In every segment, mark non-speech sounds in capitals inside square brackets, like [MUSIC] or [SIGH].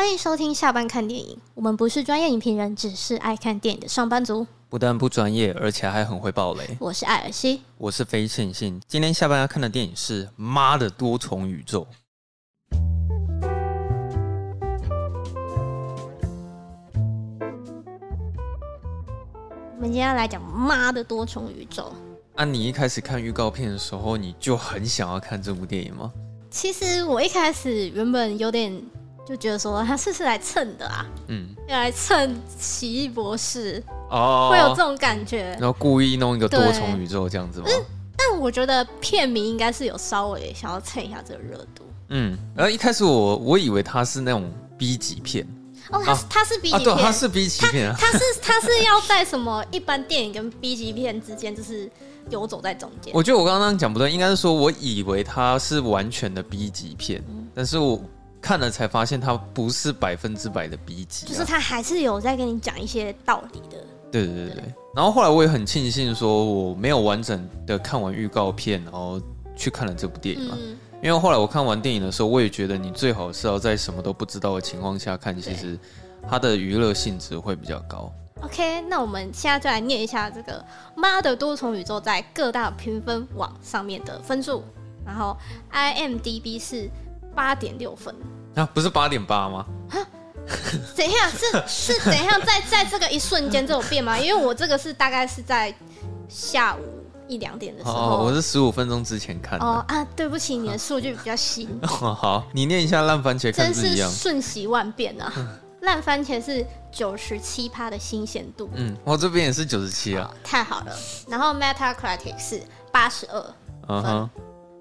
欢迎收听下班看电影。我们不是专业影评人，只是爱看电影的上班族。不但不专业，而且还很会爆雷。我是艾尔西，我是非线性。今天下班要看的电影是《妈的多重宇宙》。我们今天要来讲《妈的多重宇宙》。啊，你一开始看预告片的时候，你就很想要看这部电影吗？其实我一开始原本有点。就觉得说他是不是来蹭的啊？嗯，要来蹭奇异博士哦，会有这种感觉。然后故意弄一个多重宇宙这样子吗？但我觉得片名应该是有稍微想要蹭一下这个热度。嗯，然后一开始我我以为他是那种 B 级片哦，他是他是 B 级片，他是 B 级片啊，他是他是要在什么一般电影跟 B 级片之间就是游走在中间。我觉得我刚刚讲不对，应该是说我以为他是完全的 B 级片，但是我。看了才发现，它不是百分之百的 B 级，就是它还是有在跟你讲一些道理的。对对对对。然后后来我也很庆幸，说我没有完整的看完预告片，然后去看了这部电影嘛。嗯、因为后来我看完电影的时候，我也觉得你最好是要在什么都不知道的情况下看，其实它的娱乐性质会比较高。OK，那我们现在就来念一下这个《妈的多重宇宙》在各大评分网上面的分数，然后 IMDB 是。八点六分啊，不是八点八吗？等一下，是是等一下，在在这个一瞬间这有变吗？因为我这个是大概是在下午一两点的时候，哦、我是十五分钟之前看的。哦啊，对不起，你的数据比较新。[LAUGHS] 哦、好，你念一下烂番茄，看是一样，真是瞬息万变啊！烂番茄是九十七趴的新鲜度，嗯，我这边也是九十七啊，太好了。然后 Metacritic 是八十二，嗯哼。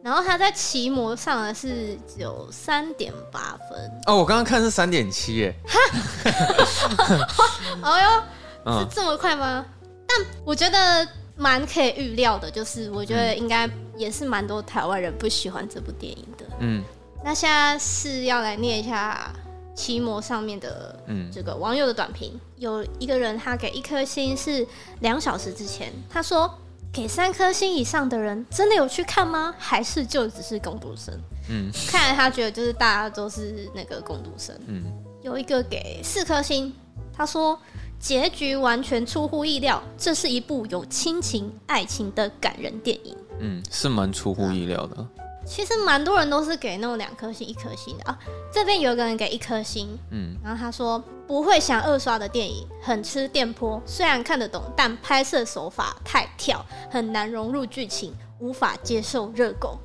然后他在奇摩上的是只有三点八分哦，我刚刚看是三点七耶，[LAUGHS] 哦哟，是这么快吗？但我觉得蛮可以预料的，就是我觉得应该也是蛮多台湾人不喜欢这部电影的。嗯，那现在是要来念一下奇摩上面的这个网友的短评，有一个人他给一颗星是两小时之前，他说。给三颗星以上的人真的有去看吗？还是就只是攻读生？嗯，看来他觉得就是大家都是那个攻读生。嗯，有一个给四颗星，他说结局完全出乎意料，这是一部有亲情、爱情的感人电影。嗯，是蛮出乎意料的。嗯其实蛮多人都是给那种两颗星、一颗星的啊。这边有一个人给一颗星，嗯，然后他说不会想二刷的电影，很吃电波，虽然看得懂，但拍摄手法太跳，很难融入剧情，无法接受热狗。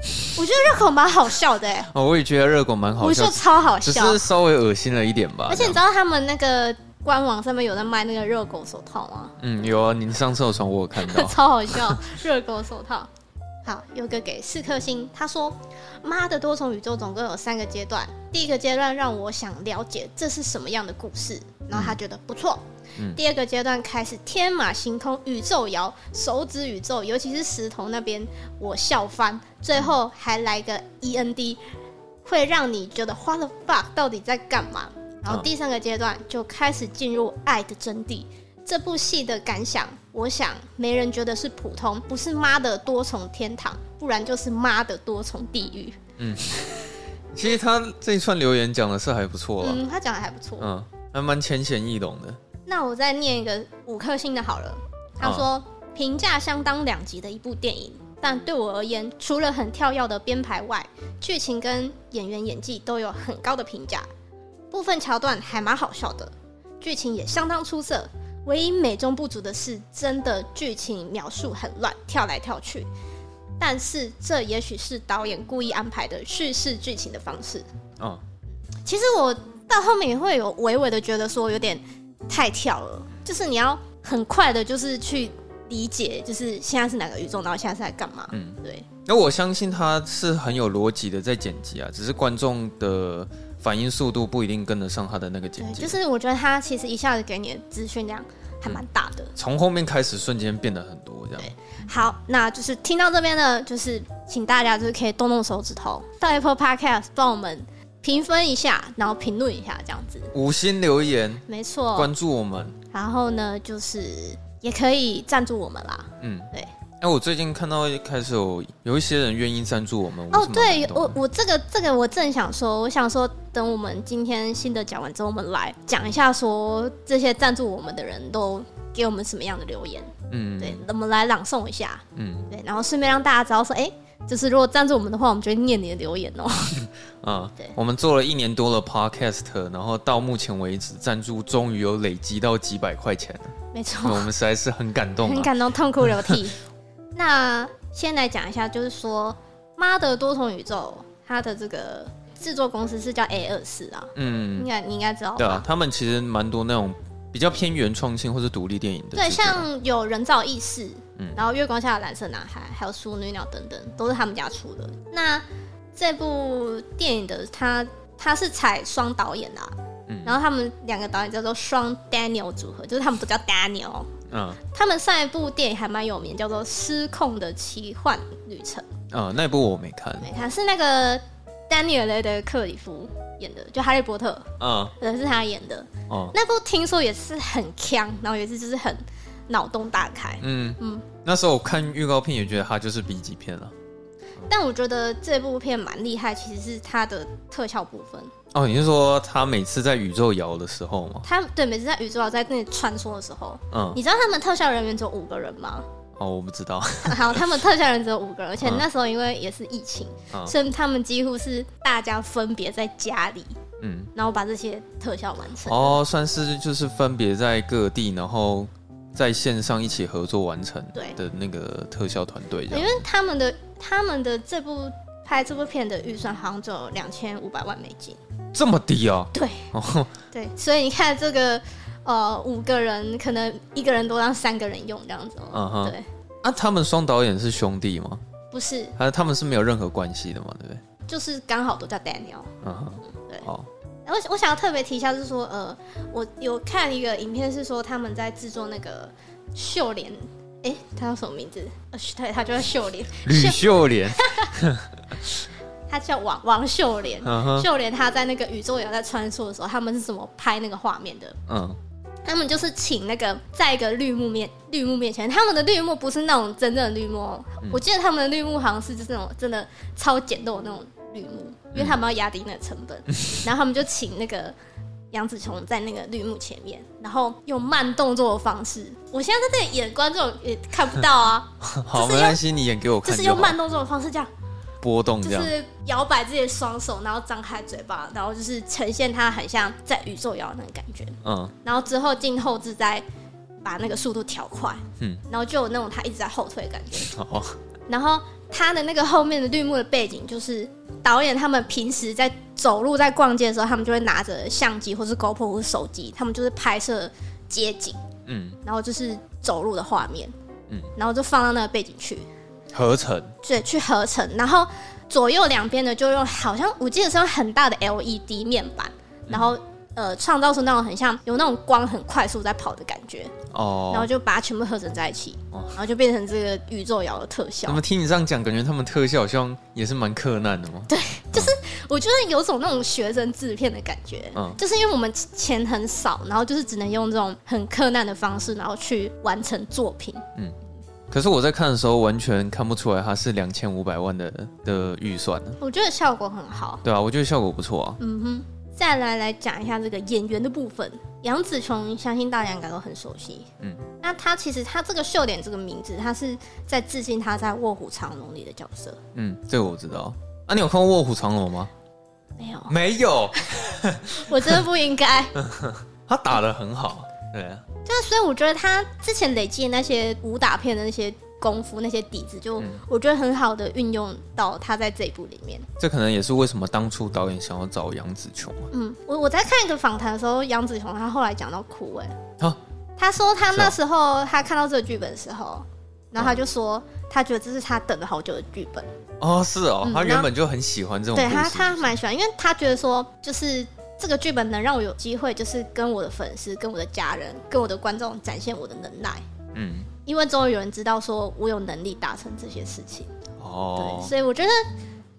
[LAUGHS] 我觉得热狗蛮好笑的哎，哦，我也觉得热狗蛮好笑，我觉得超好笑，只是稍微恶心了一点吧。而且你知道他们那个官网上面有在卖那个热狗手套吗？嗯，有啊，您上次有传我有看到，[LAUGHS] 超好笑，热狗手套。好，有个给四颗星。他说：“妈的多重宇宙总共有三个阶段，第一个阶段让我想了解这是什么样的故事，然后他觉得不错。嗯、第二个阶段开始天马行空，宇宙摇，手指宇宙，尤其是石头那边，我笑翻。最后还来个 END，会让你觉得 What the fuck 到底在干嘛？然后第三个阶段就开始进入爱的真谛。”这部戏的感想，我想没人觉得是普通，不是妈的多重天堂，不然就是妈的多重地狱。嗯，其实他这一串留言讲的是还不错了，嗯，他讲的还不错，嗯，还蛮浅显易懂的。那我再念一个五颗星的好了。他说评价相当两极的一部电影，但对我而言，除了很跳跃的编排外，剧情跟演员演技都有很高的评价，部分桥段还蛮好笑的，剧情也相当出色。唯一美中不足的是，真的剧情描述很乱，跳来跳去。但是这也许是导演故意安排的叙事剧情的方式。哦，其实我到后面也会有微微的觉得说有点太跳了，就是你要很快的，就是去理解，就是现在是哪个宇宙，然后现在是在干嘛。嗯，对。那我相信他是很有逻辑的在剪辑啊，只是观众的。反应速度不一定跟得上他的那个剪辑，就是我觉得他其实一下子给你的资讯量还蛮大的，从、嗯、后面开始瞬间变得很多这样。好，那就是听到这边呢，就是请大家就是可以动动手指头到 Apple Podcast 帮我们评分一下，然后评论一下这样子，五星留言，没错，关注我们，然后呢就是也可以赞助我们啦，嗯，对。哎，我最近看到一开始有有一些人愿意赞助我们。哦，对我我这个这个我正想说，我想说等我们今天新的讲完之后，我们来讲一下说这些赞助我们的人都给我们什么样的留言。嗯，对，我们来朗诵一下。嗯，对，然后顺便让大家知道说，哎。就是如果赞助我们的话，我们就会念你的留言哦。[LAUGHS] 嗯，对，我们做了一年多的 podcast，然后到目前为止，赞助终于有累积到几百块钱了。没错，我们实在是很感动，很感动，痛哭流涕。[LAUGHS] 那先来讲一下，就是说《妈的多重宇宙》它的这个制作公司是叫 A 二四啊。嗯，应该你应该知道吧。对啊，他们其实蛮多那种比较偏原创性或是独立电影的。对，像有人造意识。然后月光下的蓝色男孩，还有淑女鸟等等，都是他们家出的。那这部电影的他他是采双导演的，啊，嗯，然后他们两个导演叫做双 Daniel 组合，就是他们都叫 Daniel。嗯，他们上一部电影还蛮有名，叫做《失控的奇幻旅程》。嗯，那部我没看，没看，是那个 Daniel 雷德克里夫演的，就哈利波特。嗯，对，是他演的。哦，那部听说也是很强，然后也是就是很。脑洞大开，嗯嗯，那时候我看预告片也觉得它就是 B 级片了，但我觉得这部片蛮厉害，其实是它的特效部分。哦，你是说他每次在宇宙摇的时候吗？他对，每次在宇宙摇在那里穿梭的时候，嗯，你知道他们特效人员只有五个人吗？哦，我不知道。[LAUGHS] 好，他们特效人只有五个人，而且那时候因为也是疫情，嗯、所以他们几乎是大家分别在家里，嗯，然后把这些特效完成。哦，算是就是分别在各地，然后。在线上一起合作完成的那个特效团队，因为他们的他们的这部拍这部片的预算好像只有两千五百万美金，这么低啊？对，[LAUGHS] 对，所以你看这个呃五个人可能一个人都让三个人用这样子，嗯哼，对。啊，他们双导演是兄弟吗？不是，还是他们是没有任何关系的嘛？对不对？就是刚好都叫 Daniel，嗯哼，对，哦。我我想要特别提一下，就是说，呃，我有看一个影片，是说他们在制作那个秀莲，哎，他叫什么名字？呃，对，他叫秀莲，吕秀莲，[LAUGHS] 他叫王王秀莲。Uh huh. 秀莲他在那个宇宙摇在穿梭的时候，他们是怎么拍那个画面的？嗯、uh，huh. 他们就是请那个在一个绿幕面绿幕面前，他们的绿幕不是那种真正的绿幕，嗯、我记得他们的绿幕好像是就是那种真的超简陋的那种绿幕。因为他们要压低那个成本，嗯、[LAUGHS] 然后他们就请那个杨紫琼在那个绿幕前面，然后用慢动作的方式。我现在在这里演，观众也看不到啊。[LAUGHS] 好，没关系，你演给我看。就是用慢动作的方式这样波动，就是摇摆自己的双手，然后张开嘴巴，然后就是呈现他很像在宇宙摇那种感觉。嗯。然后之后进后置再把那个速度调快。嗯。然后就有那种他一直在后退的感觉。[LAUGHS] 哦。然后他的那个后面的绿幕的背景就是。导演他们平时在走路、在逛街的时候，他们就会拿着相机，或是 GoPro 或是手机，他们就是拍摄街景，嗯，然后就是走路的画面，嗯，然后就放到那个背景去合成，对，去合成，然后左右两边呢就用，好像我记得是用很大的 LED 面板，然后。呃，创造出那种很像有那种光很快速在跑的感觉哦，然后就把它全部合成在一起，哦，然后就变成这个宇宙摇的特效。怎么听你这样讲，感觉他们特效好像也是蛮克难的吗？对，就是我觉得有种那种学生制片的感觉，嗯，就是因为我们钱很少，然后就是只能用这种很克难的方式，然后去完成作品。嗯，可是我在看的时候完全看不出来它是两千五百万的的预算呢。我觉得效果很好。对啊，我觉得效果不错啊。嗯哼。再来来讲一下这个演员的部分，杨紫琼相信大家应该都很熟悉。嗯，那他其实他这个秀莲这个名字，他是在致敬他在《卧虎藏龙》里的角色。嗯，这个我知道。啊，你有看过《卧虎藏龙》吗？没有，没有。[LAUGHS] 我真的不应该。[LAUGHS] 他打的很好，对啊。对啊，所以我觉得他之前累积那些武打片的那些。功夫那些底子，就我觉得很好的运用到他在这一部里面。这可能也是为什么当初导演想要找杨紫琼啊。嗯，我我在看一个访谈的时候，杨紫琼她后来讲到哭哎、欸。啊？他说她那时候她看到这个剧本的时候，然后她就说他觉得这是他等了好久的剧本。哦，是哦，嗯、他原本就很喜欢这种。对他，他蛮喜欢，因为他觉得说，就是这个剧本能让我有机会，就是跟我的粉丝、跟我的家人、跟我的观众展现我的能耐。嗯。因为终于有人知道说我有能力达成这些事情哦，对，所以我觉得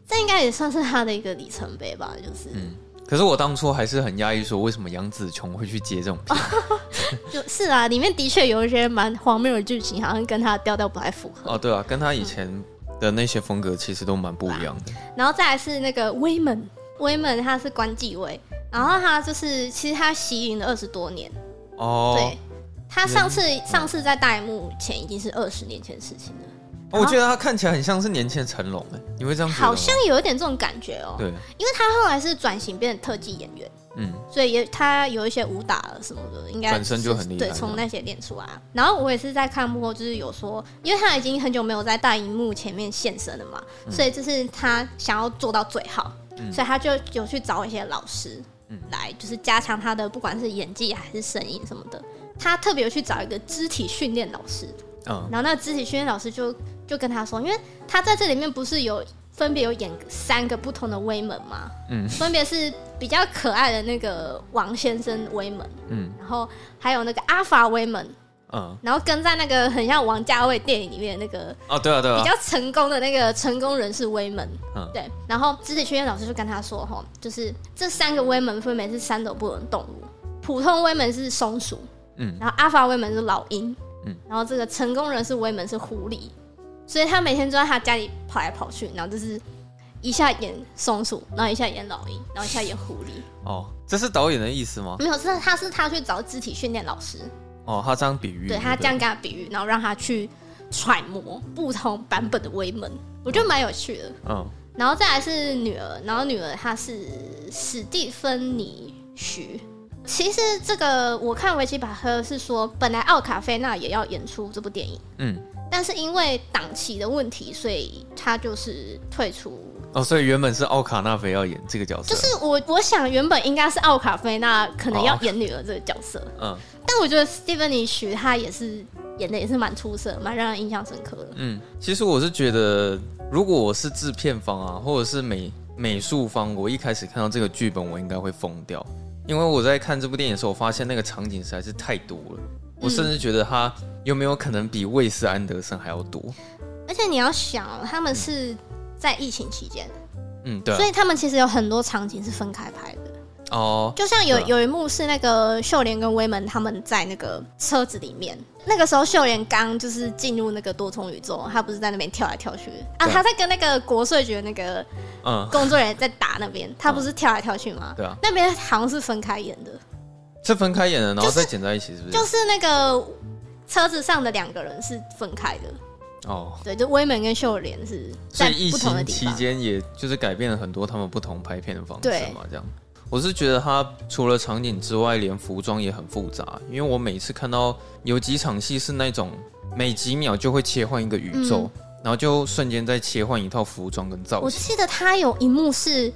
这应该也算是他的一个里程碑吧，就是，嗯，可是我当初还是很讶异，说为什么杨紫琼会去接这种片？[LAUGHS] 就是啊，里面的确有一些蛮荒谬的剧情，好像跟他的调调不太符合。哦，对啊，跟他以前的那些风格其实都蛮不一样的。然后再来是那个威门，威门他是关继威，然后他就是其实他吸引了二十多年。哦，对，他上次上次在大荧幕前已经是二十年前的事情了。我觉得他看起来很像是年轻的成龙哎，你会这样？好像有一点这种感觉哦。对，因为他后来是转型变成特技演员，嗯，所以也他有一些武打什么的，应该本身就很厉害。对，从那些练出来。然后我也是在看幕后，就是有说，因为他已经很久没有在大荧幕前面现身了嘛，所以就是他想要做到最好，所以他就有去找一些老师，来就是加强他的不管是演技还是声音什么的。他特别去找一个肢体训练老师，嗯，然后那个肢体训练老师就。就跟他说，因为他在这里面不是有分别有演三个不同的威门嘛，嗯，分别是比较可爱的那个王先生威门，嗯，然后还有那个阿法威门，嗯，然后跟在那个很像王家卫电影里面的那个哦，对啊对啊，比较成功的那个成功人士威门，嗯，对，然后肢体训练老师就跟他说，哈，就是这三个威门分别是三种不同的动物，普通威门是松鼠，嗯，然后阿法威门是老鹰，嗯，然后这个成功人士威门是狐狸。所以他每天都在他家里跑来跑去，然后就是一下演松鼠，然后一下演老鹰，然后一下演狐狸。哦，这是导演的意思吗？没有，是他是他去找肢体训练老师。哦，他这样比喻。对，他这样跟他比喻，然后让他去揣摩不同版本的威门，我觉得蛮有趣的。嗯。然后再来是女儿，然后女儿她是史蒂芬妮徐。其实这个我看维基百科是说，本来奥卡菲娜也要演出这部电影。嗯。但是因为档期的问题，所以他就是退出。哦，所以原本是奥卡纳菲要演这个角色。就是我，我想原本应该是奥卡菲娜可能要演女儿这个角色。嗯。但我觉得 Steven 徐她也是演的也是蛮出色，蛮让人印象深刻的。嗯，其实我是觉得，如果我是制片方啊，或者是美美术方，我一开始看到这个剧本，我应该会疯掉，因为我在看这部电影的时候，我发现那个场景实在是太多了。我甚至觉得他有没有可能比魏斯安德森还要多？而且你要想，他们是在疫情期间，嗯，对，所以他们其实有很多场景是分开拍的。哦，就像有有一幕是那个秀莲跟威门他们在那个车子里面，那个时候秀莲刚就是进入那个多重宇宙，他不是在那边跳来跳去啊？他在跟那个国税局的那个嗯工作人员在打那边，他不是跳来跳去吗？[LAUGHS] 对啊，那边好像是分开演的。是分开演的，然后再剪在一起，是不是？就是那个车子上的两个人是分开的。哦，对，就威门跟秀莲是在不同的地方。期间，也就是改变了很多他们不同拍片的方式嘛。这样，我是觉得他除了场景之外，连服装也很复杂。因为我每次看到有几场戏是那种每几秒就会切换一个宇宙，嗯、然后就瞬间再切换一套服装跟造型。我记得他有一幕是。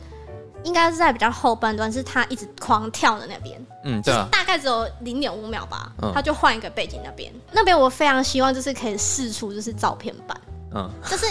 应该是在比较后半段，是他一直狂跳的那边，嗯，对啊，大概只有零点五秒吧，嗯、他就换一个背景那边，那边我非常希望就是可以试出就是照片版，嗯，就是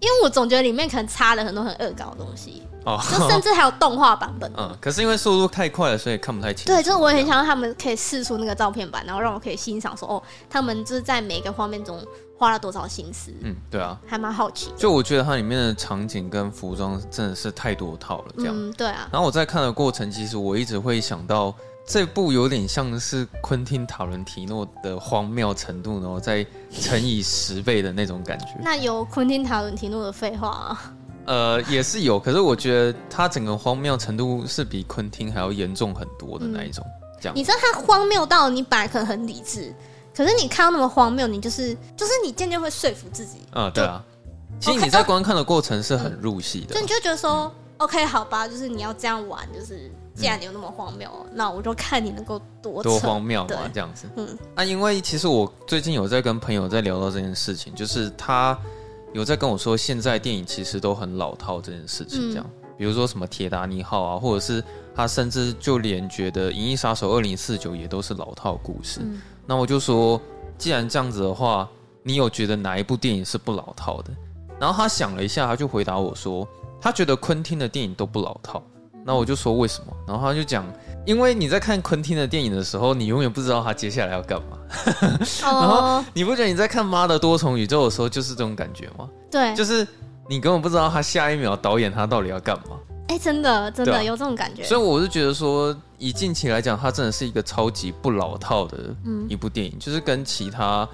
因为我总觉得里面可能插了很多很恶搞的东西，哦，就甚至还有动画版本，[LAUGHS] 嗯，可是因为速度太快了，所以看不太清。对，就是我很想让他们可以试出那个照片版，然后让我可以欣赏说，哦，他们就是在每一个画面中。花了多少心思？嗯，对啊，还蛮好奇。就我觉得它里面的场景跟服装真的是太多套了，这样。嗯，对啊。然后我在看的过程，其实我一直会想到这部有点像是昆汀塔伦提诺的荒谬程度，然后再乘以十倍的那种感觉。那有昆汀塔伦提诺的废话啊？呃，也是有，可是我觉得他整个荒谬程度是比昆汀还要严重很多的那一种。嗯、这样，你知道他荒谬到你本来可能很理智。可是你看到那么荒谬，你就是就是你渐渐会说服自己。嗯，对啊。其实你在观看的过程是很入戏的，就你就觉得说、嗯、，OK，好吧，就是你要这样玩，就是既然你有那么荒谬，嗯、那我就看你能够多多荒谬嘛，这样子。嗯，那、啊、因为其实我最近有在跟朋友在聊到这件事情，就是他有在跟我说，现在电影其实都很老套这件事情，这样，嗯、比如说什么铁达尼号啊，或者是他甚至就连觉得《银翼杀手二零四九》也都是老套故事。嗯那我就说，既然这样子的话，你有觉得哪一部电影是不老套的？然后他想了一下，他就回答我说，他觉得昆汀的电影都不老套。那我就说为什么？然后他就讲，因为你在看昆汀的电影的时候，你永远不知道他接下来要干嘛。[LAUGHS] 然后你不觉得你在看《妈的多重宇宙》的时候就是这种感觉吗？对，就是你根本不知道他下一秒导演他到底要干嘛。哎、欸，真的真的、啊、有这种感觉。所以我是觉得说，以近期来讲，它真的是一个超级不老套的一部电影，嗯、就是跟其他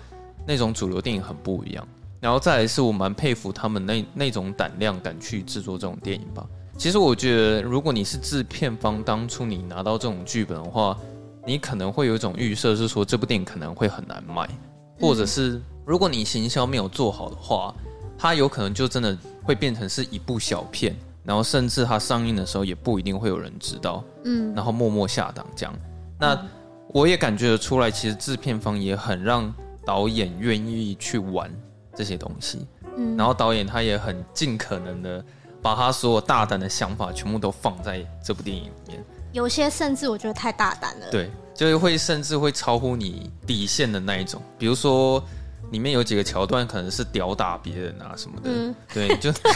那种主流电影很不一样。然后再来是我蛮佩服他们那那种胆量，敢去制作这种电影吧。其实我觉得，如果你是制片方，当初你拿到这种剧本的话，你可能会有一种预设，是说这部电影可能会很难卖，或者是如果你行销没有做好的话，它有可能就真的会变成是一部小片，然后甚至它上映的时候也不一定会有人知道，嗯，然后默默下档这样。那我也感觉得出来，其实制片方也很让导演愿意去玩。这些东西，嗯，然后导演他也很尽可能的把他所有大胆的想法全部都放在这部电影里面，有些甚至我觉得太大胆了，对，就是会甚至会超乎你底线的那一种，比如说。里面有几个桥段可能是屌打别人啊什么的，嗯、对，就对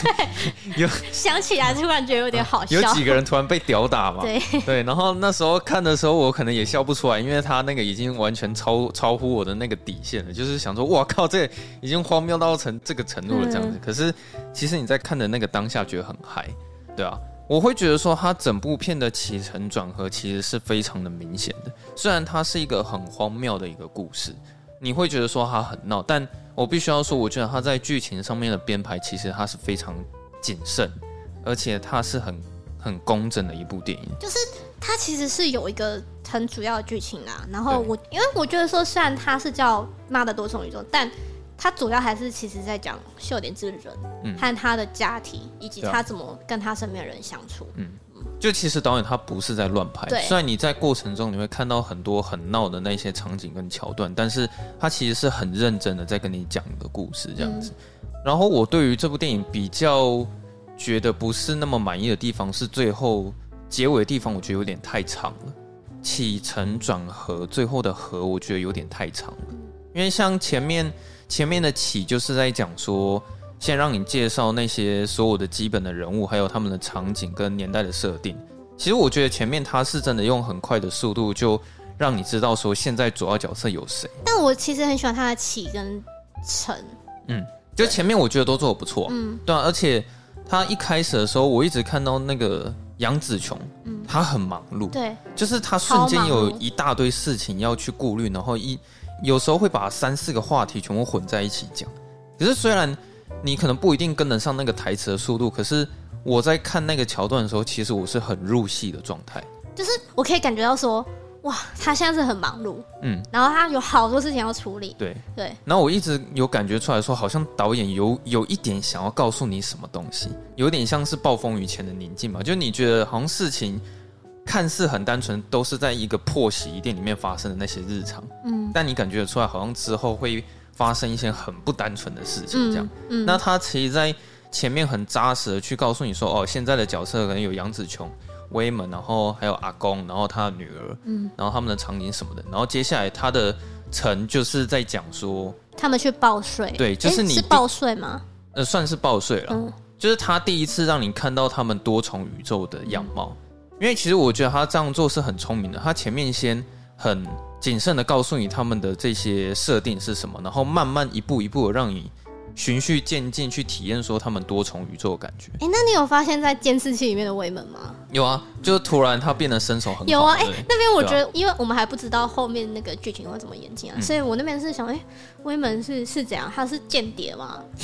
[LAUGHS] 有想起来突然觉得有点好笑。有几个人突然被屌打嘛？对对，然后那时候看的时候我可能也笑不出来，因为他那个已经完全超超乎我的那个底线了，就是想说哇靠，这已经荒谬到成这个程度了这样子。嗯、可是其实你在看的那个当下觉得很嗨，对啊，我会觉得说他整部片的起承转合其实是非常的明显的，虽然它是一个很荒谬的一个故事。你会觉得说他很闹，但我必须要说，我觉得他在剧情上面的编排其实他是非常谨慎，而且他是很很工整的一部电影。就是他其实是有一个很主要的剧情啊，然后我因为我觉得说，虽然他是叫妈的多重宇宙，但他主要还是其实在讲秀莲这个人和他的家庭，以及他怎么跟他身边的人相处。嗯。就其实导演他不是在乱拍，对虽然你在过程中你会看到很多很闹的那些场景跟桥段，但是他其实是很认真的在跟你讲一个故事这样子。嗯、然后我对于这部电影比较觉得不是那么满意的地方是最后结尾的地方，我觉得有点太长了，起承转合最后的合我觉得有点太长了，因为像前面前面的起就是在讲说。先让你介绍那些所有的基本的人物，还有他们的场景跟年代的设定。其实我觉得前面他是真的用很快的速度就让你知道说现在主要角色有谁。但我其实很喜欢他的起跟承，嗯，就前面我觉得都做的不错，嗯，对啊，而且他一开始的时候，我一直看到那个杨紫琼，嗯，他很忙碌，对，就是他瞬间有一大堆事情要去顾虑，然后一有时候会把三四个话题全部混在一起讲。可是虽然你可能不一定跟得上那个台词的速度，可是我在看那个桥段的时候，其实我是很入戏的状态。就是我可以感觉到说，哇，他现在是很忙碌，嗯，然后他有好多事情要处理，对对。然后我一直有感觉出来说，好像导演有有一点想要告诉你什么东西，有点像是暴风雨前的宁静嘛。就你觉得好像事情看似很单纯，都是在一个破洗衣店里面发生的那些日常，嗯，但你感觉出来好像之后会。发生一些很不单纯的事情，这样。嗯嗯、那他其实，在前面很扎实的去告诉你说，哦，现在的角色可能有杨紫琼、威门，然后还有阿公，然后他的女儿，嗯，然后他们的场景什么的。然后接下来他的城就是在讲说，他们去报税，对，就是你是报税吗？呃，算是报税了。嗯、就是他第一次让你看到他们多重宇宙的样貌。嗯、因为其实我觉得他这样做是很聪明的。他前面先很。谨慎的告诉你他们的这些设定是什么，然后慢慢一步一步的让你循序渐进去体验说他们多重宇宙的感觉。哎、欸，那你有发现，在监视器里面的威门吗？有啊，就突然他变得身手很好。有啊，哎、欸，那边我觉得，因为我们还不知道后面那个剧情会怎么演进啊，嗯、所以我那边是想，哎、欸，威门是是怎样？他是间谍吗？[LAUGHS]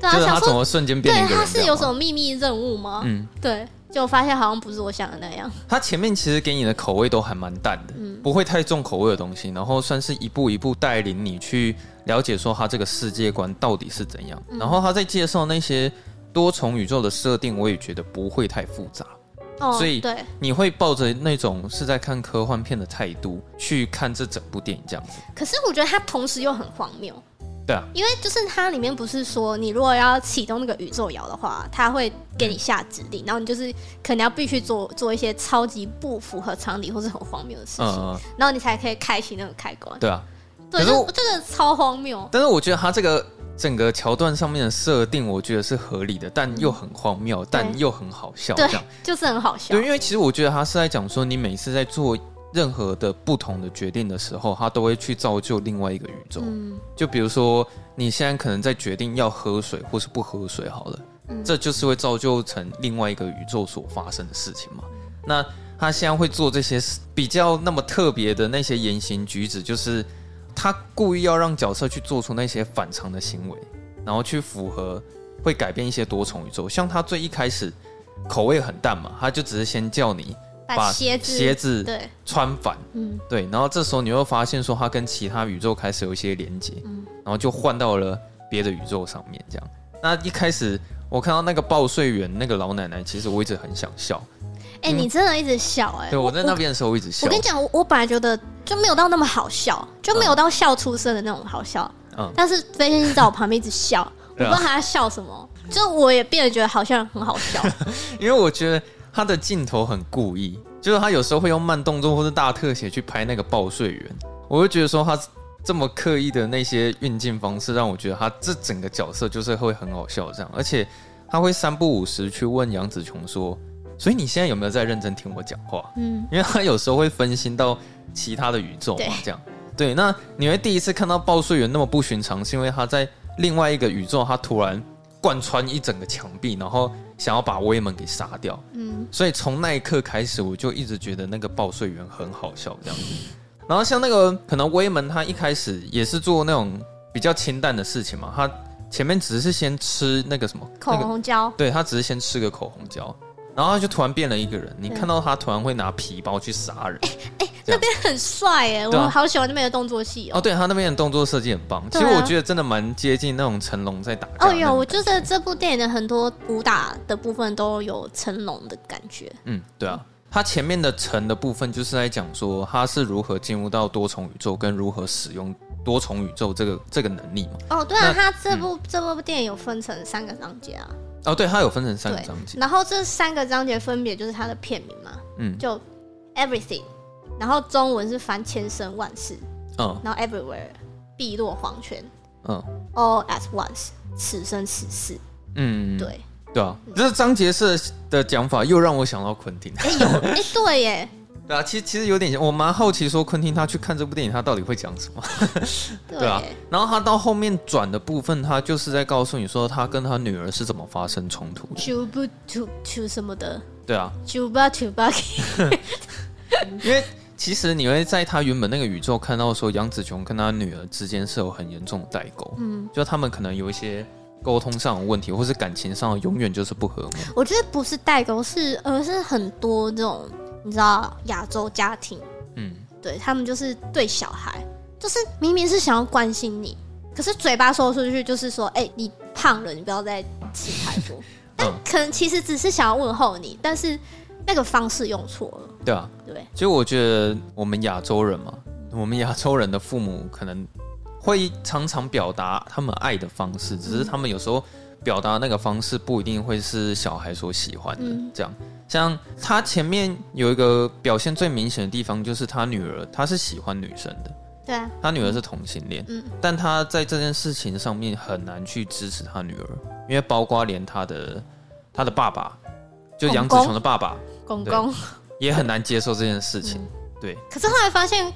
对啊，他怎么瞬间变？对，他是有什么秘密任务吗？嗯，对。就发现好像不是我想的那样。他前面其实给你的口味都还蛮淡的，嗯，不会太重口味的东西，然后算是一步一步带领你去了解说他这个世界观到底是怎样。嗯，然后他在介绍那些多重宇宙的设定，我也觉得不会太复杂。哦，所以对，你会抱着那种是在看科幻片的态度去看这整部电影这样子。可是我觉得它同时又很荒谬。对啊，因为就是它里面不是说你如果要启动那个宇宙摇的话，它会给你下指令，嗯、然后你就是可能要必须做做一些超级不符合常理或是很荒谬的事情，嗯、然后你才可以开启那个开关。对啊，对，是这个超荒谬。但是我觉得他这个整个桥段上面的设定，我觉得是合理的，但又很荒谬，嗯、但又很好笑，这样就是很好笑。对，因为其实我觉得他是在讲说，你每次在做。任何的不同的决定的时候，他都会去造就另外一个宇宙。嗯，就比如说你现在可能在决定要喝水或是不喝水好了，嗯、这就是会造就成另外一个宇宙所发生的事情嘛。那他现在会做这些比较那么特别的那些言行举止，就是他故意要让角色去做出那些反常的行为，然后去符合会改变一些多重宇宙。像他最一开始口味很淡嘛，他就只是先叫你把鞋子鞋子对穿反，嗯，对，然后这时候你会发现说他跟其他宇宙开始有一些连接，嗯，然后就换到了别的宇宙上面这样。那一开始我看到那个报税员那个老奶奶，其实我一直很想笑。哎、欸，你真的一直笑哎、欸！对，我在那边的时候我一直笑。我跟你讲，我我本来觉得就没有到那么好笑，就没有到笑出声的那种好笑。嗯。但是飞仙星在我旁边一直笑，我不知道他在笑什么，就我也变得觉得好像很好笑。[LAUGHS] 因为我觉得他的镜头很故意，就是他有时候会用慢动作或者大特写去拍那个报税员，我会觉得说他这么刻意的那些运镜方式，让我觉得他这整个角色就是会很好笑这样，而且他会三不五时去问杨紫琼说。所以你现在有没有在认真听我讲话？嗯，因为他有时候会分心到其他的宇宙嘛，这样。对，那你会第一次看到报税员那么不寻常，是因为他在另外一个宇宙，他突然贯穿一整个墙壁，然后想要把威门给杀掉。嗯，所以从那一刻开始，我就一直觉得那个报税员很好笑这样子。然后像那个可能威门，他一开始也是做那种比较清淡的事情嘛，他前面只是先吃那个什么口红胶，那个，对，他只是先吃个口红胶。然后他就突然变了一个人，你看到他突然会拿皮包去杀人，哎、欸欸，那边很帅哎，我好喜欢那边的动作戏哦。哦，对他那边的动作设计很棒，其实我觉得真的蛮接近那种成龙在打架。哦哟，我觉得这部电影的很多武打的部分都有成龙的感觉。嗯，对啊，他前面的成的部分就是在讲说他是如何进入到多重宇宙，跟如何使用多重宇宙这个这个能力嘛。哦，对啊，他这部、嗯、这部电影有分成三个章节啊。哦，对，它有分成三个章节，然后这三个章节分别就是它的片名嘛，嗯，就 Everything，然后中文是翻千生万世，嗯，然后 Everywhere，碧落黄泉，嗯，All at once，此生此世，嗯，对，对啊，这章节式的讲法又让我想到昆汀，哎有，哎对耶。对啊，其实其实有点像，我蛮好奇说昆汀他去看这部电影，他到底会讲什么？对，[LAUGHS] 啊，然后他到后面转的部分，他就是在告诉你说他跟他女儿是怎么发生冲突的。Chubu to to 什么的？对啊，Chuba to Bucky。因为其实你会在他原本那个宇宙看到说杨紫琼跟他女儿之间是有很严重的代沟，嗯，就他们可能有一些沟通上的问题，或是感情上永远就是不合。我觉得不是代沟，是而是很多这种。你知道亚洲家庭，嗯，对他们就是对小孩，就是明明是想要关心你，可是嘴巴说出去就是说，哎、欸，你胖了，你不要再吃太多。[LAUGHS] 但可能其实只是想要问候你，但是那个方式用错了。对啊，对。所以我觉得我们亚洲人嘛，我们亚洲人的父母可能会常常表达他们爱的方式，只是他们有时候表达那个方式不一定会是小孩所喜欢的，嗯、这样。像他前面有一个表现最明显的地方，就是他女儿，他是喜欢女生的，对啊，他女儿是同性恋，嗯，但他在这件事情上面很难去支持他女儿，因为包括连他的他的爸爸，就杨子琼的爸爸公公，也很难接受这件事情，嗯、对。可是后来发现。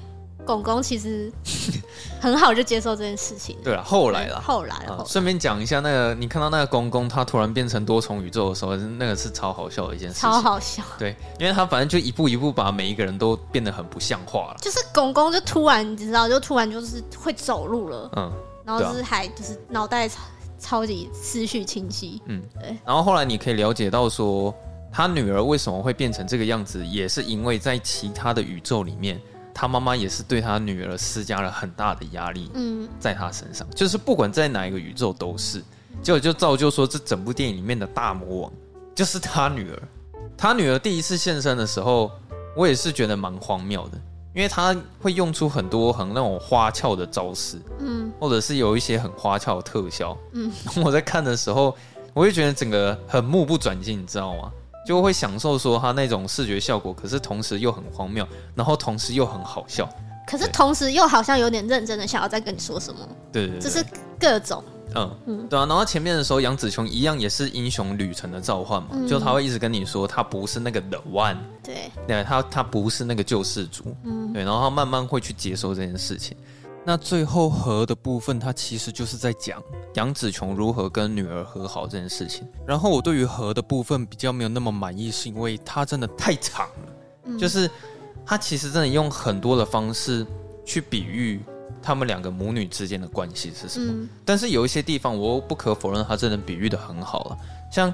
公公其实 [LAUGHS] 很好，就接受这件事情。对了，后来了，后来了。顺便讲一下，那个你看到那个公公，他突然变成多重宇宙的时候，那个是超好笑的一件事情。超好笑。对，因为他反正就一步一步把每一个人都变得很不像话了。就是公公就突然，你知道，就突然就是会走路了。嗯。然后就是还就是脑袋超超级思绪清晰。嗯，对。然后后来你可以了解到说，他女儿为什么会变成这个样子，也是因为在其他的宇宙里面。他妈妈也是对他女儿施加了很大的压力，嗯，在他身上，就是不管在哪一个宇宙都是，结果就造就说这整部电影里面的大魔王就是他女儿。他女儿第一次现身的时候，我也是觉得蛮荒谬的，因为他会用出很多很那种花俏的招式，嗯，或者是有一些很花俏的特效，嗯，[LAUGHS] 我在看的时候，我就觉得整个很目不转睛，你知道吗？就会享受说他那种视觉效果，可是同时又很荒谬，然后同时又很好笑，可是同时又好像有点认真的想要再跟你说什么。对对对，就是各种，嗯嗯，对啊。然后前面的时候，杨紫琼一样也是英雄旅程的召唤嘛，嗯、就他会一直跟你说他不是那个 the one，对，对，他他不是那个救世主，嗯，对，然后他慢慢会去接受这件事情。那最后和的部分，它其实就是在讲杨紫琼如何跟女儿和好这件事情。然后我对于和的部分比较没有那么满意，是因为它真的太长了，嗯、就是它其实真的用很多的方式去比喻他们两个母女之间的关系是什么。嗯、但是有一些地方，我不可否认，它真的比喻的很好了。像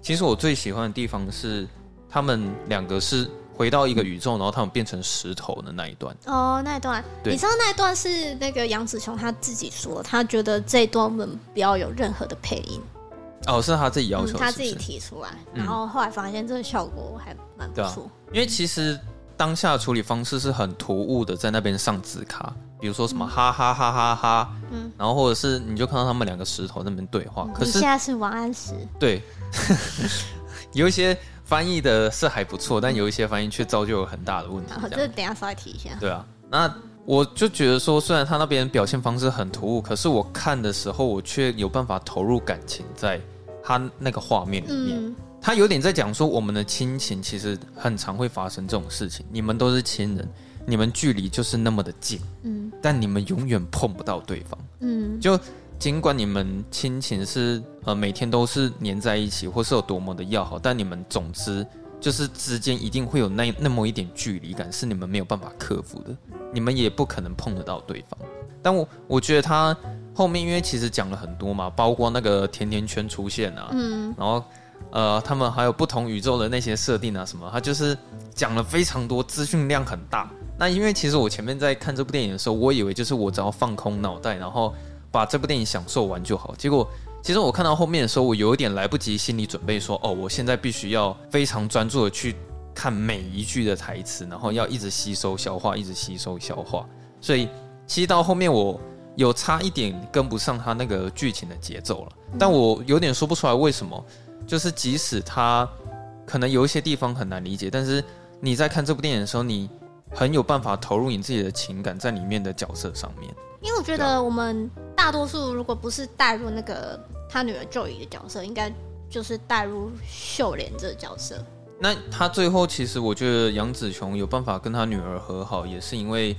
其实我最喜欢的地方是他们两个是。回到一个宇宙，然后他们变成石头的那一段哦，那一段，你知道那一段是那个杨子琼他自己说，他觉得这一段我们不要有任何的配音。哦，是他自己要求是是？嗯，他自己提出来，然后后来发现这个效果还蛮不错。啊。因为其实当下的处理方式是很突兀的，在那边上字卡，比如说什么哈哈哈哈哈，嗯，然后或者是你就看到他们两个石头在那边对话。可是现在是王安石，对，[LAUGHS] 有一些。翻译的是还不错，但有一些翻译却造就有很大的问题。好，这等下稍微提一下。对啊，那我就觉得说，虽然他那边表现方式很突兀，可是我看的时候，我却有办法投入感情在他那个画面里面。嗯、他有点在讲说，我们的亲情其实很常会发生这种事情。你们都是亲人，你们距离就是那么的近，嗯，但你们永远碰不到对方，嗯，就。尽管你们亲情是呃每天都是黏在一起，或是有多么的要好，但你们总之就是之间一定会有那那么一点距离感，是你们没有办法克服的。你们也不可能碰得到对方。但我我觉得他后面因为其实讲了很多嘛，包括那个甜甜圈出现啊，嗯，然后呃他们还有不同宇宙的那些设定啊什么，他就是讲了非常多，资讯量很大。那因为其实我前面在看这部电影的时候，我以为就是我只要放空脑袋，然后。把这部电影享受完就好。结果，其实我看到后面的时候，我有一点来不及心理准备，说：“哦，我现在必须要非常专注的去看每一句的台词，然后要一直吸收消化，一直吸收消化。”所以，其实到后面我有差一点跟不上他那个剧情的节奏了。但我有点说不出来为什么。就是即使他可能有一些地方很难理解，但是你在看这部电影的时候，你很有办法投入你自己的情感在里面的角色上面。因为我觉得我们大多数如果不是带入那个他女儿 Joy 的角色，应该就是带入秀莲这个角色。那他最后其实我觉得杨紫琼有办法跟他女儿和好，也是因为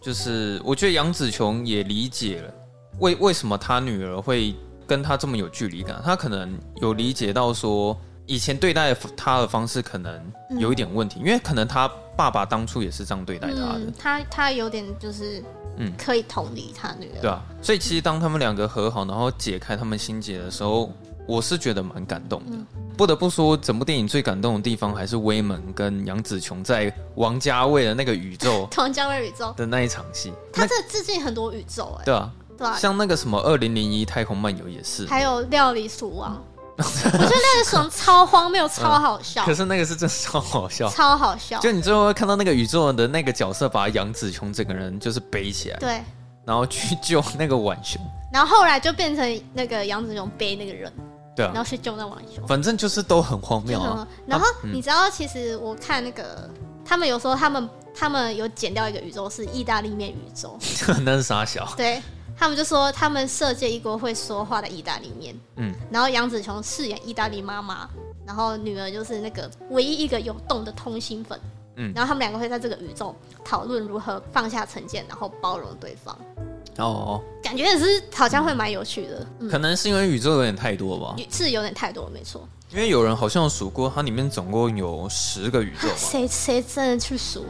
就是我觉得杨紫琼也理解了为为什么他女儿会跟他这么有距离感。他可能有理解到说以前对待他的方式可能有一点问题，嗯、因为可能他爸爸当初也是这样对待他的。嗯、他他有点就是。嗯，可以同理他女儿。对啊，所以其实当他们两个和好，然后解开他们心结的时候，我是觉得蛮感动的。嗯、不得不说，整部电影最感动的地方还是威猛跟杨紫琼在王家卫的那个宇宙，王家卫宇宙的那一场戏。他这致敬很多宇宙，哎，对啊，对啊，像那个什么二零零一太空漫游也是，还有料理鼠王。[LAUGHS] 我觉得那个爽超荒谬，超好笑。可是那个是真的超好笑，超好笑。就你最后会看到那个宇宙的那个角色把杨紫琼整个人就是背起来，对，然后去救那个浣熊，然后后来就变成那个杨紫琼背那个人，对啊，然后去救那浣熊。反正就是都很荒谬啊。然后你知道，其实我看那个他们有时候他们他们有剪掉一个宇宙是意大利面宇宙，[LAUGHS] 那是傻小？对。他们就说他们设计一锅会说话的意大利面，嗯，然后杨紫琼饰演意大利妈妈，然后女儿就是那个唯一一个有洞的通心粉，嗯，然后他们两个会在这个宇宙讨论如何放下成见，然后包容对方。哦，感觉也是好像会蛮有趣的，嗯，可能是因为宇宙有点太多吧，是有点太多，没错。因为有人好像数过，它里面总共有十个宇宙，[LAUGHS] 谁谁真的去数？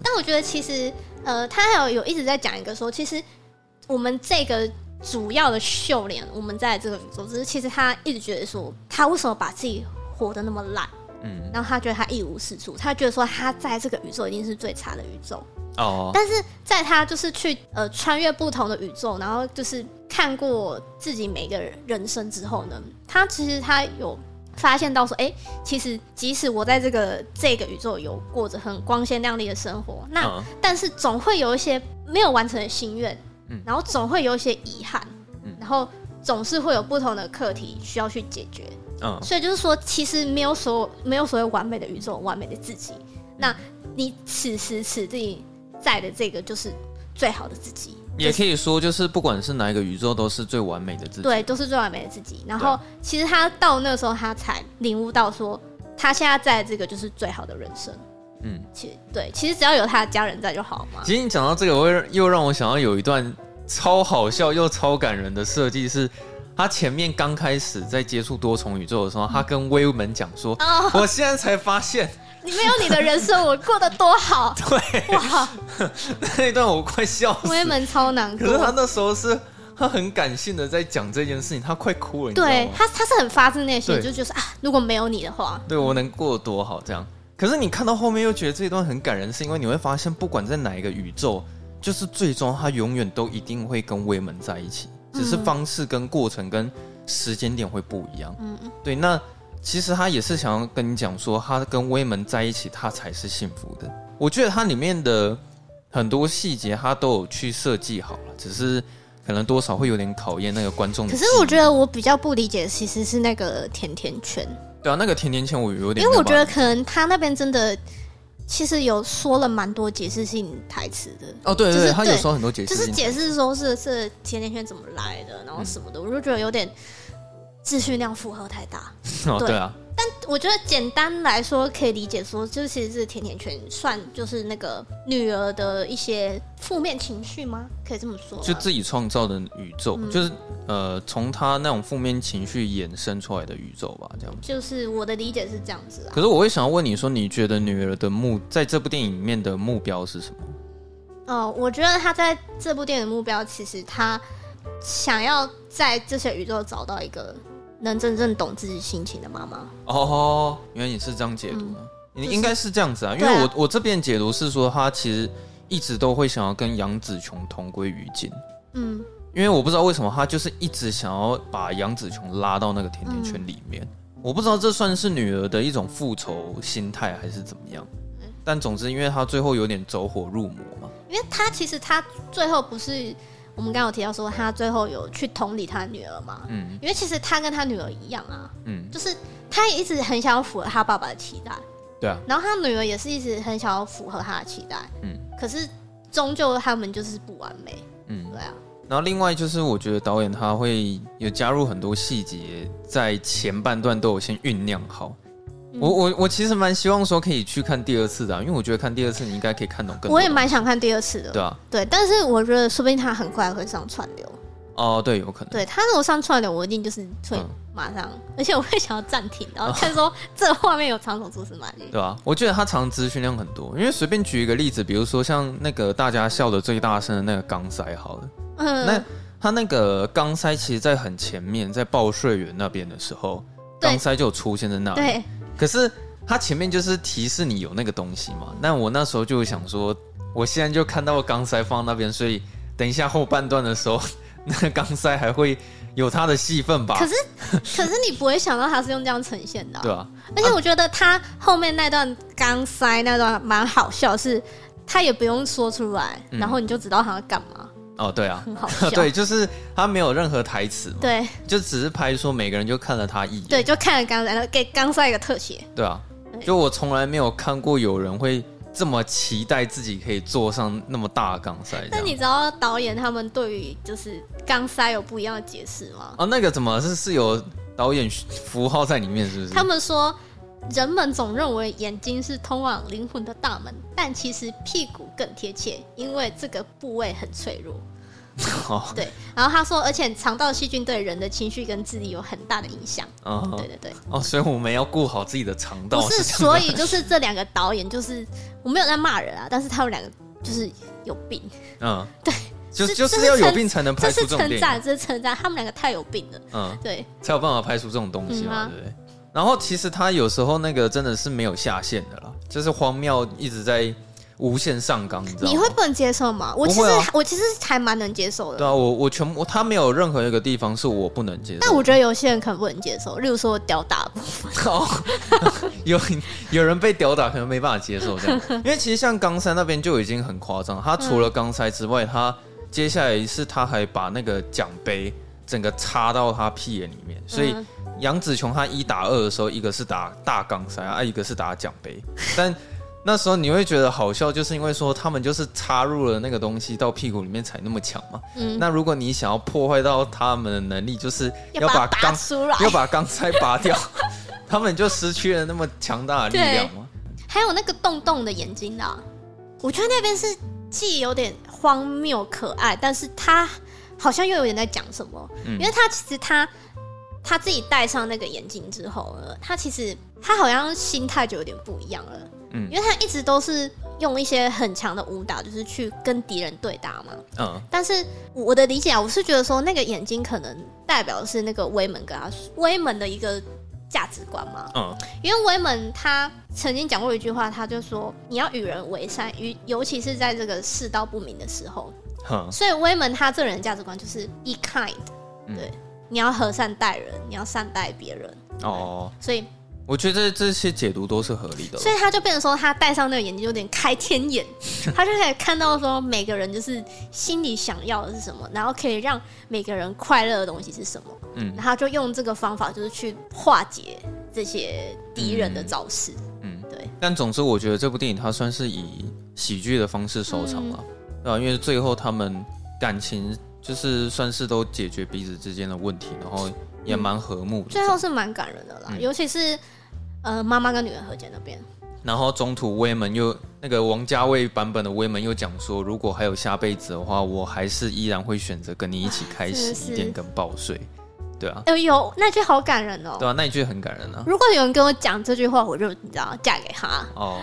但我觉得其实，呃，他还有有一直在讲一个说，其实。我们这个主要的秀莲，我们在这个宇宙，只是其实他一直觉得说，他为什么把自己活得那么烂？嗯，然后他觉得他一无是处，他觉得说他在这个宇宙一定是最差的宇宙。哦，但是在他就是去呃穿越不同的宇宙，然后就是看过自己每个人人生之后呢，他其实他有发现到说，哎，其实即使我在这个这个宇宙有过着很光鲜亮丽的生活，那、哦、但是总会有一些没有完成的心愿。然后总会有一些遗憾，嗯、然后总是会有不同的课题需要去解决，嗯、所以就是说，其实没有所没有所谓完美的宇宙，完美的自己。嗯、那你此时此地在的这个就是最好的自己，也可以说就是不管是哪一个宇宙，都是最完美的自己。对，都是最完美的自己。然后其实他到那个时候，他才领悟到说，他现在在这个就是最好的人生。嗯，其对，其实只要有他的家人在就好嘛。其实你讲到这个，我会又让我想到有一段超好笑又超感人的设计是，他前面刚开始在接触多重宇宙的时候，他跟威门讲说：“哦、我现在才发现，[LAUGHS] 你没有你的人生，我过得多好。[LAUGHS] ”对，哇，[LAUGHS] 那一段我快笑死。威门超难过，可是他那时候是，他很感性的在讲这件事情，他快哭了。对他，他是很发自内心，就就是啊，如果没有你的话，对我能过得多好这样。可是你看到后面又觉得这一段很感人，是因为你会发现，不管在哪一个宇宙。就是最终他永远都一定会跟威门在一起，只是方式跟过程跟时间点会不一样。嗯嗯，对。那其实他也是想要跟你讲说，他跟威门在一起，他才是幸福的。我觉得它里面的很多细节，他都有去设计好了，只是可能多少会有点考验那个观众。可是我觉得我比较不理解，其实是那个甜甜圈。对啊，那个甜甜圈我有点，因为我觉得可能他那边真的。其实有说了蛮多解释性台词的哦，对对对，他有说很多解释，就是解释说是是甜甜圈怎么来的，然后什么的，我就觉得有点资讯量负荷太大。[LAUGHS] 哦，对啊。但我觉得简单来说可以理解说，就是其实是甜甜圈算就是那个女儿的一些负面情绪吗？可以这么说？就自己创造的宇宙，嗯、就是呃从她那种负面情绪衍生出来的宇宙吧，这样。就是我的理解是这样子啊。可是我会想要问你说，你觉得女儿的目在这部电影里面的目标是什么？哦、呃，我觉得她在这部电影的目标，其实她想要在这些宇宙找到一个。能真正懂自己心情的妈妈？哦，原来你是这样解读的，你应该是这样子啊，因为我我这边解读是说，他其实一直都会想要跟杨紫琼同归于尽，嗯，因为我不知道为什么他就是一直想要把杨紫琼拉到那个甜甜圈里面，我不知道这算是女儿的一种复仇心态还是怎么样，但总之，因为他最后有点走火入魔嘛，因为他其实他最后不是。我们刚刚有提到说，他最后有去同理他女儿嘛？嗯，因为其实他跟他女儿一样啊，嗯，就是他也一直很想要符合他爸爸的期待，对啊，然后他女儿也是一直很想要符合他的期待，嗯，可是终究他们就是不完美，嗯，对啊。然后另外就是，我觉得导演他会有加入很多细节，在前半段都有先酝酿好。我我我其实蛮希望说可以去看第二次的，啊，因为我觉得看第二次你应该可以看懂更多。我也蛮想看第二次的，对啊，对，但是我觉得说不定他很快会上串流。哦，对，有可能。对，他如果上串流，我一定就是会马上，嗯、而且我会想要暂停，然后看说 [LAUGHS] 这画面有长手蛛丝马迹。对啊，我觉得他长资讯量很多，因为随便举一个例子，比如说像那个大家笑的最大声的那个钢塞，好了，嗯，那他那个钢塞其实，在很前面，在报税员那边的时候，钢塞就出现在那里，对，可是。他前面就是提示你有那个东西嘛，那我那时候就想说，我现在就看到钢塞放那边，所以等一下后半段的时候，那个钢塞还会有他的戏份吧？可是，可是你不会想到他是用这样呈现的，啊，对啊。而且我觉得他后面那段钢塞那段蛮好笑，是他也不用说出来，然后你就知道他要干嘛。哦，对啊，很好笑。[LAUGHS] 对，就是他没有任何台词嘛，对，就只是拍说每个人就看了他一眼，对，就看了钢塞，给钢塞一个特写，对啊。就我从来没有看过有人会这么期待自己可以坐上那么大的钢塞。那你知道导演他们对于就是钢塞有不一样的解释吗？哦，那个怎么是是有导演符号在里面，是不是？他们说，人们总认为眼睛是通往灵魂的大门，但其实屁股更贴切，因为这个部位很脆弱。[LAUGHS] 哦，对，然后他说，而且肠道细菌对人的情绪跟智力有很大的影响。哦，对对对。哦，所以我们要顾好自己的肠道。不是，所以就是这两个导演，就是我没有在骂人啊，但是他们两个就是有病。嗯，[LAUGHS] 对，就就是要有病才能拍出这种电影。这是称赞，这是称赞，他们两个太有病了。嗯，对，才有办法拍出这种东西嘛，对不对？然后其实他有时候那个真的是没有下限的啦，就是荒谬一直在。无限上纲，你知道吗？你会不能接受吗？我其实、啊、我其实还蛮能接受的。对啊，我我全部他没有任何一个地方是我不能接受。但我觉得有些人可能不能接受，例如说屌打部分。哦，[LAUGHS] 有有人被屌打可能没办法接受这样，[LAUGHS] 因为其实像钢塞那边就已经很夸张。他除了钢塞之外，嗯、他接下来是他还把那个奖杯整个插到他屁眼里面，所以杨紫琼他一打二的时候，一个是打大钢塞啊，一个是打奖杯，但。那时候你会觉得好笑，就是因为说他们就是插入了那个东西到屁股里面才那么强嘛。嗯。那如果你想要破坏到他们的能力，就是要把钢要把钢塞拔掉，[LAUGHS] 他们就失去了那么强大的力量吗？还有那个洞洞的眼睛啊，我觉得那边是既有点荒谬可爱，但是他好像又有点在讲什么。嗯，因为他其实他他自己戴上那个眼镜之后呢，他其实他好像心态就有点不一样了。嗯，因为他一直都是用一些很强的武打，就是去跟敌人对打嘛。嗯，但是我的理解啊，我是觉得说那个眼睛可能代表的是那个威门跟他威门的一个。价值观嘛，嗯，因为威门他曾经讲过一句话，他就说你要与人为善，与尤其是在这个世道不明的时候，嗯，所以威门他这人的价值观就是 be kind，嗯，对，你要和善待人，你要善待别人，哦，所以。我觉得这些解读都是合理的，所以他就变成说，他戴上那个眼镜有点开天眼，[LAUGHS] 他就可以看到说每个人就是心里想要的是什么，然后可以让每个人快乐的东西是什么，嗯，然后就用这个方法就是去化解这些敌人的招式，嗯，对。但总之，我觉得这部电影它算是以喜剧的方式收场了，嗯、对吧？因为最后他们感情就是算是都解决彼此之间的问题，然后也蛮和睦的、嗯，最后是蛮感人的啦，嗯、尤其是。呃，妈妈跟女儿和解那边，然后中途威门又那个王家卫版本的威门又讲说，如果还有下辈子的话，我还是依然会选择跟你一起开洗衣店跟报税，对啊，哎呦，那句好感人哦，对啊，那一句很感人啊。如果有人跟我讲这句话，我就你知道嫁给他。哦，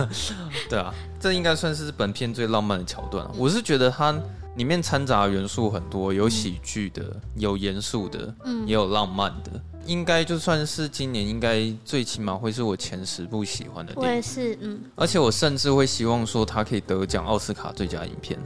[LAUGHS] 对啊，这应该算是本片最浪漫的桥段。我是觉得它里面掺杂元素很多，有喜剧的，有严肃的，嗯，也有浪漫的。应该就算是今年，应该最起码会是我前十部喜欢的电影。我也是，嗯。而且我甚至会希望说，他可以得奖奥斯卡最佳影片。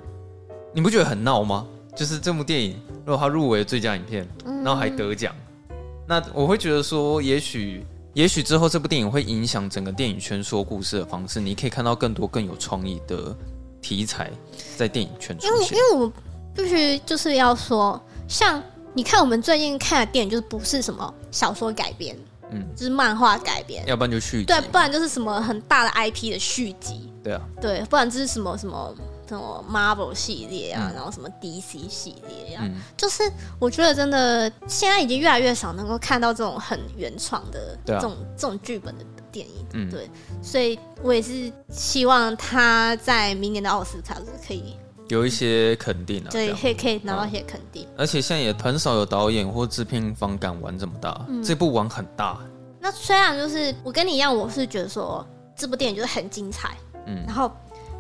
你不觉得很闹吗？就是这部电影，如果他入围最佳影片，然后还得奖，嗯、那我会觉得说，也许，也许之后这部电影会影响整个电影圈说故事的方式。你可以看到更多更有创意的题材在电影圈出现。因为，因为我必须就是要说，像。你看，我们最近看的电影就是不是什么小说改编，嗯，就是漫画改编，要不然就续集，对，不然就是什么很大的 IP 的续集，对啊，对，不然就是什么什么什么 Marvel 系列啊，嗯、然后什么 DC 系列啊，嗯、就是我觉得真的现在已经越来越少能够看到这种很原创的这种、啊、这种剧本的电影，嗯，对，所以我也是希望他在明年的奥斯卡是可以。有一些肯定啊，对，可以可以拿到一些肯定。而且现在也很少有导演或制片方敢玩这么大，嗯、这部玩很大。那虽然就是我跟你一样，我是觉得说这部电影就是很精彩，嗯，然后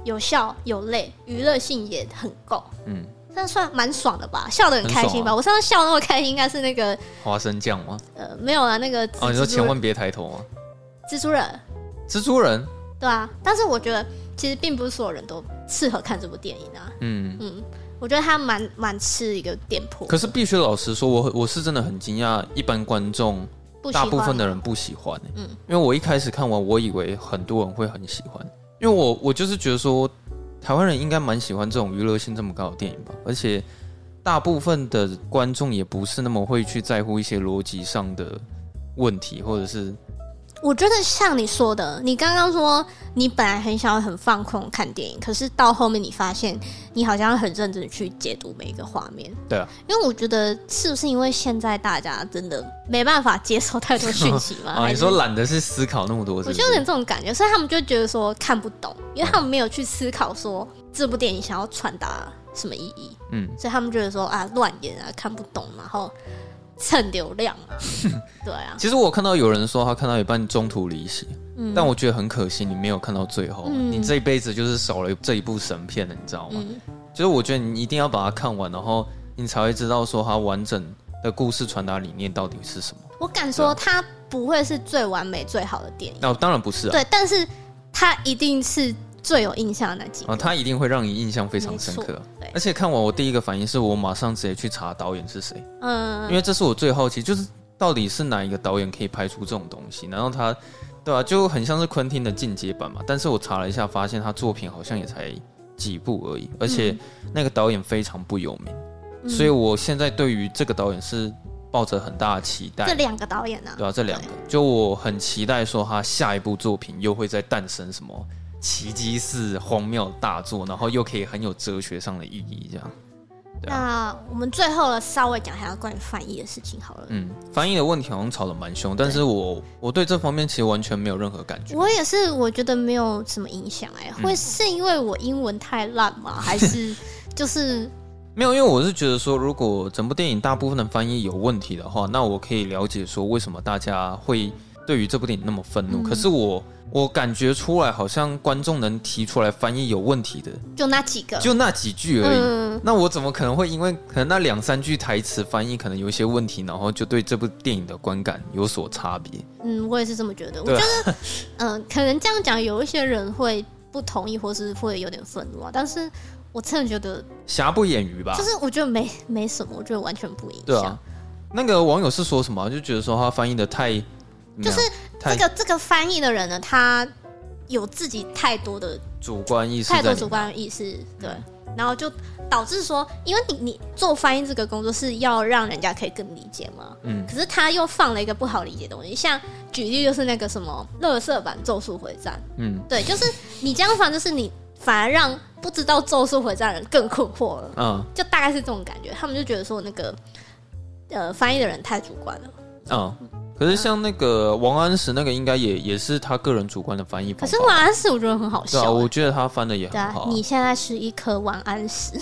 有笑有泪，娱乐性也很够，嗯，这样算蛮爽的吧？笑得很开心吧？啊、我上次笑那么开心，应该是那个花生酱吗？呃，没有啊，那个哦，你说千万别抬头吗？蜘蛛人，蜘蛛人，对啊，但是我觉得。其实并不是所有人都适合看这部电影啊。嗯嗯，我觉得他蛮蛮吃一个点破。可是必须老实说，我我是真的很惊讶，一般观众大部分的人不喜欢。嗯，因为我一开始看完，我以为很多人会很喜欢，因为我我就是觉得说，台湾人应该蛮喜欢这种娱乐性这么高的电影吧。而且大部分的观众也不是那么会去在乎一些逻辑上的问题，或者是。我觉得像你说的，你刚刚说你本来很想要很放空看电影，可是到后面你发现你好像很认真去解读每一个画面。对啊，因为我觉得是不是因为现在大家真的没办法接受太多讯息嘛？啊，[LAUGHS] 你说懒得去思考那么多是是？我就有点这种感觉，所以他们就觉得说看不懂，因为他们没有去思考说这部电影想要传达什么意义。嗯，所以他们觉得说啊乱演啊看不懂，然后。蹭流量啊，[LAUGHS] 对啊。其实我看到有人说他看到一半中途离席，嗯，但我觉得很可惜，你没有看到最后，嗯，你这一辈子就是少了这一部神片了，你知道吗？嗯，就是我觉得你一定要把它看完，然后你才会知道说它完整的故事传达理念到底是什么。我敢说它不会是最完美最好的电影，那当然不是啊，对，但是它一定是。最有印象的那几个，啊，它一定会让你印象非常深刻。对，而且看完我第一个反应是我马上直接去查导演是谁。嗯，因为这是我最好奇，就是到底是哪一个导演可以拍出这种东西？然后他，对吧，啊，就很像是昆汀的进阶版嘛。但是我查了一下，发现他作品好像也才几部而已，而且那个导演非常不有名。嗯，所以我现在对于这个导演是抱着很大的期待。这两个导演呢？对啊，这两个，就我很期待说他下一部作品又会再诞生什么。奇迹式荒谬大作，然后又可以很有哲学上的意义，这样。那我们最后呢，稍微讲一下关于翻译的事情好了。嗯，翻译的问题好像吵得蛮凶，但是我我对这方面其实完全没有任何感觉。我也是，我觉得没有什么影响哎、欸。会是因为我英文太烂吗？[LAUGHS] 还是就是没有？因为我是觉得说，如果整部电影大部分的翻译有问题的话，那我可以了解说为什么大家会对于这部电影那么愤怒。嗯、可是我。我感觉出来，好像观众能提出来翻译有问题的，就那几个，就那几句而已。嗯、那我怎么可能会因为可能那两三句台词翻译可能有一些问题，然后就对这部电影的观感有所差别？嗯，我也是这么觉得。我觉得，嗯、呃，可能这样讲，有一些人会不同意，或是会有点愤怒啊。但是我真的觉得瑕不掩瑜吧，就是我觉得没没什么，我觉得完全不影响。对啊，那个网友是说什么？就觉得说他翻译的太。就是这个这个翻译的人呢，他有自己太多的主观意识，太多主观意识，对，然后就导致说，因为你你做翻译这个工作是要让人家可以更理解嘛，嗯，可是他又放了一个不好理解的东西，像举例就是那个什么乐色版咒术回战，嗯，对，就是你这样放，就是你反而让不知道咒术回战的人更困惑了，嗯，就大概是这种感觉，他们就觉得说那个呃翻译的人太主观了，嗯。可是像那个王安石那个，应该也也是他个人主观的翻译。可是王安石我觉得很好笑，欸，对啊，我觉得他翻的也很好，啊。你现在是一颗王安石，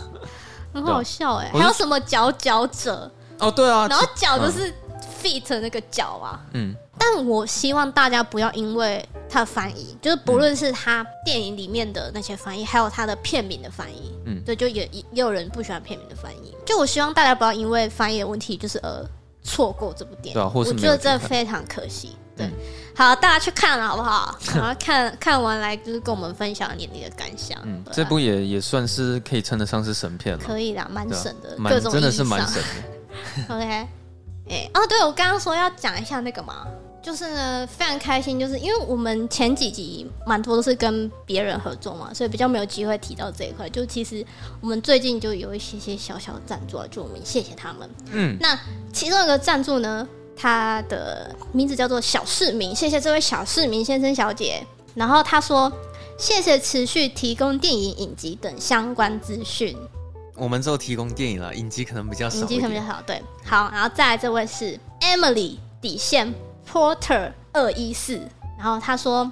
[LAUGHS] 很好笑哎，欸！还有什么佼佼者？哦，对啊，然后脚就是 feet 那个脚啊。嗯，但我希望大家不要因为他的翻译，就是不论是他电影里面的那些翻译，还有他的片名的翻译，嗯，对，就也也有人不喜欢片名的翻译。就我希望大家不要因为翻译的问题，就是呃。错过这部电影，对啊，或是我觉得这非常可惜。对，嗯、好，大家去看了好不好？然后看看完来就是跟我们分享你的感想。嗯，这部也也算是可以称得上是神片了，可以啦，蛮神的，啊、各种真的是蛮神的。[LAUGHS] OK，哎、欸，哦，对，我刚刚说要讲一下那个嘛。就是呢，非常开心，就是因为我们前几集蛮多都是跟别人合作嘛，所以比较没有机会提到这一块。就其实我们最近就有一些些小小的赞助，就我们谢谢他们。嗯，那其中一个赞助呢，他的名字叫做小市民，谢谢这位小市民先生小姐。然后他说，谢谢持续提供电影影集等相关资讯。我们只有提供电影了，影集可能比较少。影集可能比较少，对。好，然后再来这位是 Emily 底线。Porter 二一四，然后他说：“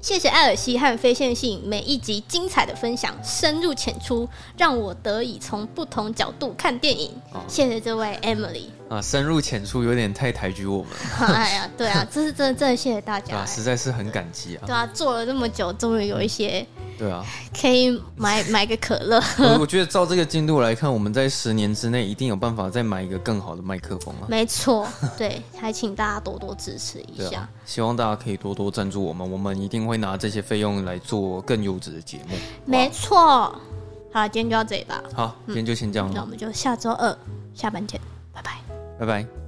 谢谢艾尔西和非线性每一集精彩的分享，深入浅出，让我得以从不同角度看电影。哦”谢谢这位 Emily 啊，深入浅出有点太抬举我们了。[LAUGHS] 哎呀，对啊，这是真的，真的谢谢大家，实在是很感激啊。对啊，做了这么久，终于有一些。对啊，可以买 [LAUGHS] 买个可乐。我我觉得照这个进度来看，我们在十年之内一定有办法再买一个更好的麦克风啊。没错，对，还请大家多多支持一下。啊，希望大家可以多多赞助我们，我们一定会拿这些费用来做更优质的节目。没错，好了，今天就到这里吧。好，今天就先这样了。嗯，那我们就下周二下班见，拜拜，拜拜。